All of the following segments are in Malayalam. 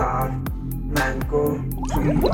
star, mango tree.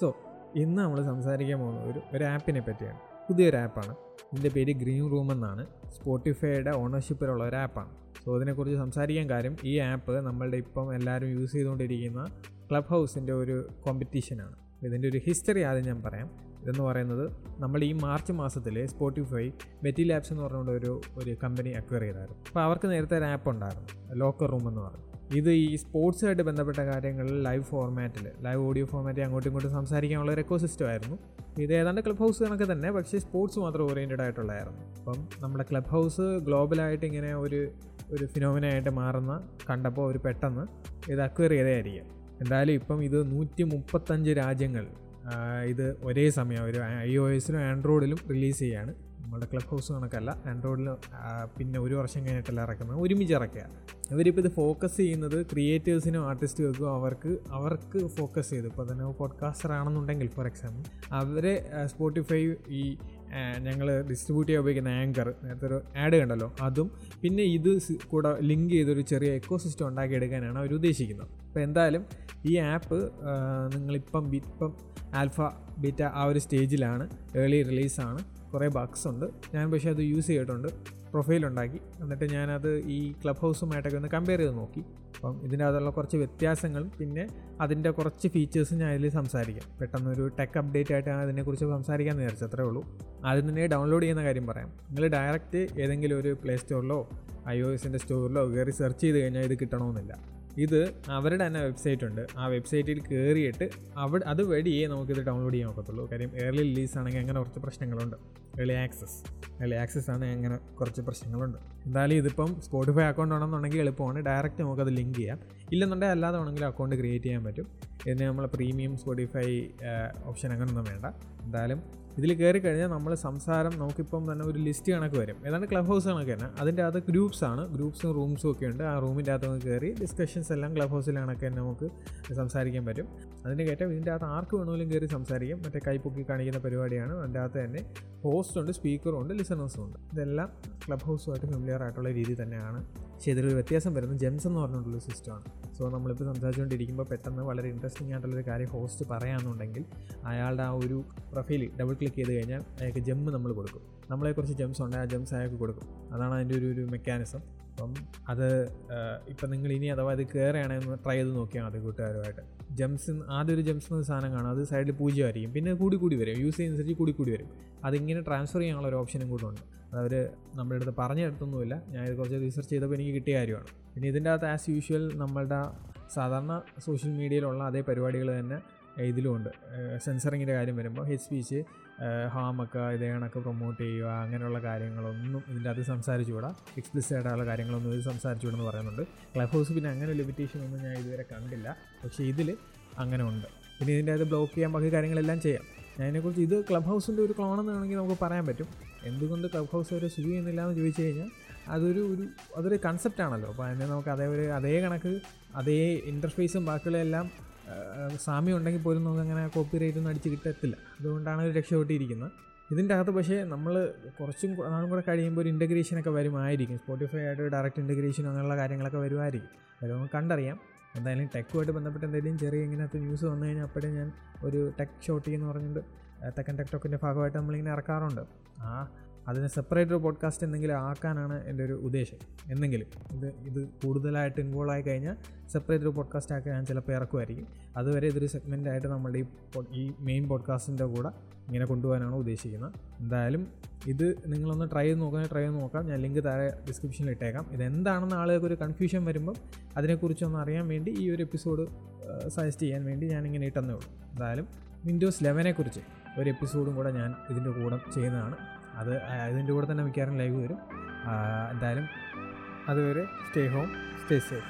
സോ ഇന്ന് നമ്മൾ സംസാരിക്കാൻ പോകുന്നത് ഒരു ഒരു ആപ്പിനെ പറ്റിയാണ്. പുതിയൊരു ആപ്പാണ്. ഇതിന്റെ പേര് ഗ്രീൻ റൂം എന്നാണ്. സ്പോട്ടിഫൈയുടെ ഓണർഷിപ്പിലുള്ള ഒരു ആപ്പാണ്. സോ അതിനെക്കുറിച്ച് സംസാരിക്കാൻ കാര്യം ഈ ആപ്പ് നമ്മളുടെ ഇപ്പം എല്ലാവരും യൂസ് ചെയ്തുകൊണ്ടിരിക്കുന്ന ക്ലബ് ഹൗസിന്റെ ഒരു കോമ്പറ്റീഷനാണ് ഇതിന്റെ ഒരു ഹിസ്റ്ററി ആദ്യം ഞാൻ പറയാം. ഇതെന്ന് പറയുന്നത് നമ്മൾ ഈ മാർച്ച് മാസത്തിൽ സ്പോട്ടിഫൈ ബെറ്റി ലാബ്സ് എന്ന് പറഞ്ഞുകൊണ്ട് ഒരു ഒരു കമ്പനി അക്വയർ ചെയ്തായിരുന്നു. അപ്പോൾ അവർക്ക് നേരത്തെ ഒരു ആപ്പ് ഉണ്ടായിരുന്നു ലോക്കർ റൂം എന്ന് പറഞ്ഞു. ഇത് ഈ സ്പോർട്സുമായിട്ട് ബന്ധപ്പെട്ട കാര്യങ്ങളിൽ ലൈവ് ഫോർമാറ്റിൽ ലൈവ് ഓഡിയോ ഫോർമാറ്റിൽ അങ്ങോട്ടും ഇങ്ങോട്ടും സംസാരിക്കാനുള്ള ഒരു എക്കോ സിസ്റ്റം ആയിരുന്നു. ഇത് ഏതാണ്ട് ക്ലബ് ഹൗസ് കണക്ക് തന്നെ പക്ഷേ സ്പോർട്സ് മാത്രം ഓറിയന്റഡ് ആയിട്ടുള്ളതായിരുന്നു. അപ്പം നമ്മുടെ ക്ലബ് ഹൗസ് ഗ്ലോബലായിട്ട് ഇങ്ങനെ ഒരു ഒരു ഫിനോമിനായിട്ട് മാറുന്ന കണ്ടപ്പോൾ ഒരു പെട്ടെന്ന് ഇത് അക്വയർ ചെയ്തതായിരിക്കും. എന്തായാലും ഇപ്പം ഇത് നൂറ്റി മുപ്പത്തഞ്ച് രാജ്യങ്ങൾ ഇത് ഒരേ സമയം ഒരു ഐ ഒ എസിലും ആൻഡ്രോയിഡിലും റിലീസ് ചെയ്യാണ്. നമ്മുടെ ക്ലബ് ഹൗസ് കണക്കല്ല ആൻഡ്രോയിഡിൽ പിന്നെ ഒരു വർഷം കഴിഞ്ഞിട്ടല്ല ഇറക്കുന്നത്. ഒരുമിച്ച് ഇറക്കുക ഇവരിപ്പോൾ ഇത് ഫോക്കസ് ചെയ്യുന്നത് ക്രിയേറ്റേഴ്സിനും ആർട്ടിസ്റ്റുകൾക്കും അവർക്ക് അവർക്ക് ഫോക്കസ് ചെയ്ത്. ഇപ്പോൾ തന്നെ പോഡ്കാസ്റ്റർ ആണെന്നുണ്ടെങ്കിൽ ഫോർ എക്സാമ്പിൾ അവരെ സ്പോട്ടിഫൈ ഈ ഞങ്ങൾ ഡിസ്ട്രിബ്യൂട്ട് ചെയ്യാൻ ഉപയോഗിക്കുന്ന ആങ്കർ നേരത്തെ ഒരു ആഡ് കണ്ടല്ലോ അതും പിന്നെ ഇത് കൂടെ ലിങ്ക് ചെയ്തൊരു ചെറിയ എക്കോ സിസ്റ്റം ഉണ്ടാക്കിയെടുക്കാനാണ് അവർ ഉദ്ദേശിക്കുന്നത് അപ്പോൾ എന്തായാലും ഈ ആപ്പ് നിങ്ങളിപ്പം ഇപ്പം ആൽഫ ബീറ്റ ആ ഒരു സ്റ്റേജിലാണ്. ഏർലി റിലീസാണ് കുറേ ബഗ്സ് ഉണ്ട്. ഞാൻ പക്ഷേ അത് യൂസ് ചെയ്തിട്ടുണ്ട്. പ്രൊഫൈൽ ഉണ്ടാക്കി. എന്നിട്ട് ഞാനത് ഈ ക്ലബ് ഹൗസുമായിട്ടൊക്കെ ഒന്ന് കമ്പയർ ചെയ്ത് നോക്കി. അപ്പം ഇതിന്റെ അകത്തുള്ള കുറച്ച് വ്യത്യാസങ്ങളും പിന്നെ അതിന്റെ കുറച്ച് ഫീച്ചേഴ്സും ഞാൻ അതിൽ സംസാരിക്കാം. പെട്ടെന്നൊരു ടെക് അപ്ഡേറ്റ് ആയിട്ടാണ് അതിനെക്കുറിച്ച് സംസാരിക്കാൻ വിചാരിച്ചു. അത്രേ ഉള്ളൂ. ആദ്യം തന്നെ ഡൗൺലോഡ് ചെയ്യുന്ന കാര്യം പറയാം. നിങ്ങൾ ഡയറക്റ്റ് ഏതെങ്കിലും ഒരു പ്ലേ സ്റ്റോറിലോ ഐ ഒ എസിന്റെ സ്റ്റോറിലോ കയറി സെർച്ച് ചെയ്ത് കഴിഞ്ഞാൽ ഇത് കിട്ടണമെന്നില്ല. ഇത് അവരുടെ തന്നെ വെബ്സൈറ്റ് ഉണ്ട്. ആ വെബ്സൈറ്റിൽ കയറിയിട്ട് അവിടെ അത് വഴിയേ നമുക്കിത് ഡൗൺലോഡ് ചെയ്യാൻ ഒക്കത്തുള്ളൂ. കാര്യം ഏർലി റിലീസ് ആണെങ്കിൽ അങ്ങനെ കുറച്ച് പ്രശ്നങ്ങളുണ്ട്. ഏർലി ആക്സസ് ഏർലി ആക്സസ് ആണ് അങ്ങനെ കുറച്ച് പ്രശ്നങ്ങളുണ്ട്. എന്തായാലും ഇതിപ്പം സ്പോട്ടിഫൈ അക്കൗണ്ട് ആണെന്നുണ്ടെങ്കിൽ എളുപ്പമാണ്. ഡയറക്റ്റ് നമുക്കത് ലിങ്ക് ചെയ്യാം. ഇല്ലെന്നുണ്ടെങ്കിൽ അല്ലാതെ ആണെങ്കിലും അക്കൗണ്ട് ക്രിയേറ്റ് ചെയ്യാൻ പറ്റും. ഇതിന് നമ്മൾ പ്രീമിയം സ്പോട്ടിഫൈ ഓപ്ഷൻ അങ്ങനെയൊന്നും വേണ്ട. എന്തായാലും ഇതിൽ കയറി കഴിഞ്ഞാൽ നമ്മൾ സംസാരം നമുക്കിപ്പം തന്നെ ഒരു ലിസ്റ്റ് കണക്ക് വരും. ഏതാണ്ട് ക്ലബ് ഹൗസ് കണക്ക് തന്നെ. അതിന്റെ അകത്ത് ഗ്രൂപ്പ്സ് ആണ്. ഗ്രൂപ്പ്സും റൂംസും ഒക്കെ ഉണ്ട്. ആ റൂമിന്റെ അകത്ത് നമുക്ക് കയറി ഡിസ്കഷൻസ് എല്ലാം ക്ലബ് ഹൗസിൽ കണക്ക് തന്നെ നമുക്ക് സംസാരിക്കാൻ പറ്റും. അതിന്റെ കയറ്റം ഇതിന്റെ അകത്ത് ആർക്ക് വേണമെങ്കിലും കയറി സംസാരിക്കും. മറ്റേ കൈപ്പൊക്കി കാണിക്കുന്ന പരിപാടിയാണ്. അതിന്റെ അകത്ത് തന്നെ ഉണ്ട് സ്പീക്കറും ഉണ്ട് ലിസണേഴ്സും ഉണ്ട് ഇതെല്ലാം ക്ലബ് ഹൗസുമായിട്ട് ഫെമിലിയർ ആയിട്ടുള്ള രീതി തന്നെയാണ്. പക്ഷേ ഇതിലൊരു വ്യത്യാസം വരുന്നത് ജെംസ് എന്ന് പറഞ്ഞിട്ടുള്ള സിസ്റ്റമാണ് സോ നമ്മളിപ്പോൾ സംസാരിച്ചുകൊണ്ടിരിക്കുമ്പോൾ പെട്ടെന്ന് വളരെ ഇൻട്രസ്റ്റിംഗ് ആയിട്ടുള്ളൊരു കാര്യം ഹോസ്റ്റ് പറയാമെന്നുണ്ടെങ്കിൽ അയാളുടെ ആ ഒരു പ്രൊഫൈൽ ഡബിൾ ക്ലിക്ക് ചെയ്ത് കഴിഞ്ഞാൽ അയാൾക്ക് ജെം നമ്മൾ കൊടുക്കും. നമ്മളെ കുറച്ച് ജെംസ് ഉണ്ട് ആ ജെംസ് അയാൾക്ക് കൊടുക്കും. അതാണ് അതിന്റെ ഒരു ഒരു മെക്കാനിസം അപ്പം അത് ഇപ്പം നിങ്ങൾ ഇനി അഥവാ ഇത് കയറുകയാണെങ്കിൽ ട്രൈ ചെയ്ത് നോക്കിയാൽ മതി കൂട്ടുകാരുമായിട്ട്. ജെംസ് ആദ്യം ഒരു ജംസ് എന്ന സാധനം കാണും. അത് സൈഡിൽ പൂജ്യമായിരിക്കും. പിന്നെ കൂടി കൂടി വരും. യൂസ് ചെയ്യുന്നതനുസരിച്ച് കൂടി കൂടി വരും. അതിങ്ങനെ ട്രാൻസ്ഫർ ചെയ്യാനുള്ള ഒരു ഓപ്ഷനും കൂടെ ഉണ്ട്. അതവർ നമ്മുടെ അടുത്ത് പറഞ്ഞെടുത്തൊന്നുമില്ല ഞാൻ ഇത് കുറച്ച് റിസർച്ച് ചെയ്തപ്പോൾ എനിക്ക് കിട്ടിയ കാര്യമാണ്. പിന്നെ ഇതിന്റെ അകത്ത് ആസ് യൂഷ്വൽ നമ്മളുടെ സാധാരണ സോഷ്യൽ മീഡിയയിലുള്ള അതേ പരിപാടികൾ തന്നെ ഇതിലും ഉണ്ട്. സെൻസറിങ്ങിന്റെ കാര്യം വരുമ്പോൾ ഹെഡ് സ്പീച്ച് ഹാമൊക്കെ ഇതേ കണക്ക് പ്രൊമോട്ട് ചെയ്യുക അങ്ങനെയുള്ള കാര്യങ്ങളൊന്നും ഇതിന്റെ അത് സംസാരിച്ചുകൂടാ. എക്സ്പ്ലിസിറ്റ് ആയിട്ടുള്ള കാര്യങ്ങളൊന്നും ഇത് സംസാരിച്ചുകൂടെന്ന് പറയുന്നുണ്ട്. ക്ലബ് ഹൗസ് പിന്നെ അങ്ങനെ ലിമിറ്റേഷൻ ഒന്നും ഞാൻ ഇതുവരെ കണ്ടില്ല. പക്ഷേ ഇതിൽ അങ്ങനെ ഉണ്ട്. പിന്നെ ഇതിന്റെ അത് ബ്ലോക്ക് ചെയ്യാൻ ബാക്കി കാര്യങ്ങളെല്ലാം ചെയ്യാം. അതിനെക്കുറിച്ച് ഇത് ക്ലബ് ഹൗസിന്റെ ഒരു ക്ലോൺ വേണമെങ്കിൽ നമുക്ക് പറയാൻ പറ്റും. എന്തുകൊണ്ട് ക്ലബ് ഹൗസ് വരെ സുഖി ചെയ്യുന്നില്ല എന്ന് ചോദിച്ചു കഴിഞ്ഞാൽ അതൊരു ഒരു അതൊരു കൺസെപ്റ്റാണല്ലോ അപ്പോൾ അതിനെ നമുക്ക് അതേ ഒരു അതേ കണക്ക് അതേ ഇന്റർഫേസും ബാക്കിയുള്ളതെല്ലാം സാമ്യം ഉണ്ടെങ്കിൽ പോലും നമുക്ക് അങ്ങനെ കോപ്പി റേറ്റ് ഒന്നും അടിച്ച് കിട്ടത്തില്ല. അതുകൊണ്ടാണ് ഒരു രക്ഷപ്പെട്ടിരിക്കുന്നത് ഇതിന്റെ അകത്ത് പക്ഷേ നമ്മൾ കുറച്ചും നാളും കൂടെ കഴിയുമ്പോൾ ഒരു ഇന്റഗ്രേഷനൊക്കെ വരുമായിരിക്കും. സ്പോട്ടിഫൈ ആയിട്ട് ഡയറക്റ്റ് ഇന്റഗ്രേഷൻ അങ്ങനെയുള്ള കാര്യങ്ങളൊക്കെ വരുമായിരിക്കും. അത് നമുക്ക് കണ്ടറിയാം. എന്തായാലും ടെക്കുമായിട്ട് ബന്ധപ്പെട്ട് എന്തെങ്കിലും ചെറിയ ഇങ്ങനത്തെ ന്യൂസ് വന്നു കഴിഞ്ഞാൽ അപ്പോഴേ ഞാൻ ഒരു ടെക് ഷോട്ടി എന്ന് പറഞ്ഞുകൊണ്ട് തെക്കൻ ടെക് ടോക്കിന്റെ ഭാഗമായിട്ട് നമ്മളിങ്ങനെ ഇറക്കാറുണ്ട്. ആ അതിനെ സെപ്പറേറ്റ് ഒരു പോഡ്കാസ്റ്റ് എന്തെങ്കിലും ആക്കാനാണ് എന്റെ ഒരു ഉദ്ദേശം. എന്തെങ്കിലും ഇത് ഇത് കൂടുതലായിട്ട് ഇൻവോൾവ് ആയി കഴിഞ്ഞാൽ സെപ്പറേറ്റ് ഒരു പോഡ്കാസ്റ്റ് ആക്കാൻ ഞാൻ ചിലപ്പോൾ ഇറക്കുമായിരിക്കും. അതുവരെ ഇതൊരു സെഗ്മെന്റ് ആയിട്ട് നമ്മളുടെ ഈ ഈ മെയിൻ പോഡ്കാസ്റ്റിന്റെ കൂടെ ഇങ്ങനെ കൊണ്ടുപോകാനാണ് ഉദ്ദേശിക്കുന്നത്. എന്തായാലും ഇത് നിങ്ങളൊന്ന് ട്രൈ ചെയ്ത് നോക്കാൻ ട്രൈ ചെയ്ത് നോക്കാം. ഞാൻ ലിങ്ക് താഴെ ഡിസ്ക്രിപ്ഷനിൽ ഇട്ടേക്കാം. ഇതെന്താണെന്ന് ആളുകൾക്ക് ഒരു കൺഫ്യൂഷൻ വരുമ്പം അതിനെക്കുറിച്ചൊന്ന് അറിയാൻ വേണ്ടി ഈ ഒരു എപ്പിസോഡ് സജസ്റ്റ് ചെയ്യാൻ വേണ്ടി ഞാനിങ്ങനെ ഇട്ടെന്നേ ഉള്ളൂ. എന്തായാലും വിൻഡോസ് ലെവനെക്കുറിച്ച് ഒരു എപ്പിസോഡും കൂടെ ഞാൻ ഇതിന്റെ കൂടെ ചെയ്യുന്നതാണ്. അത് അതിന്റെ കൂടെ തന്നെ മിക്കവാറും ലൈവ് വരും. എന്തായാലും അതുവരെ സ്റ്റേ ഹോം സ്റ്റേ സേഫ്.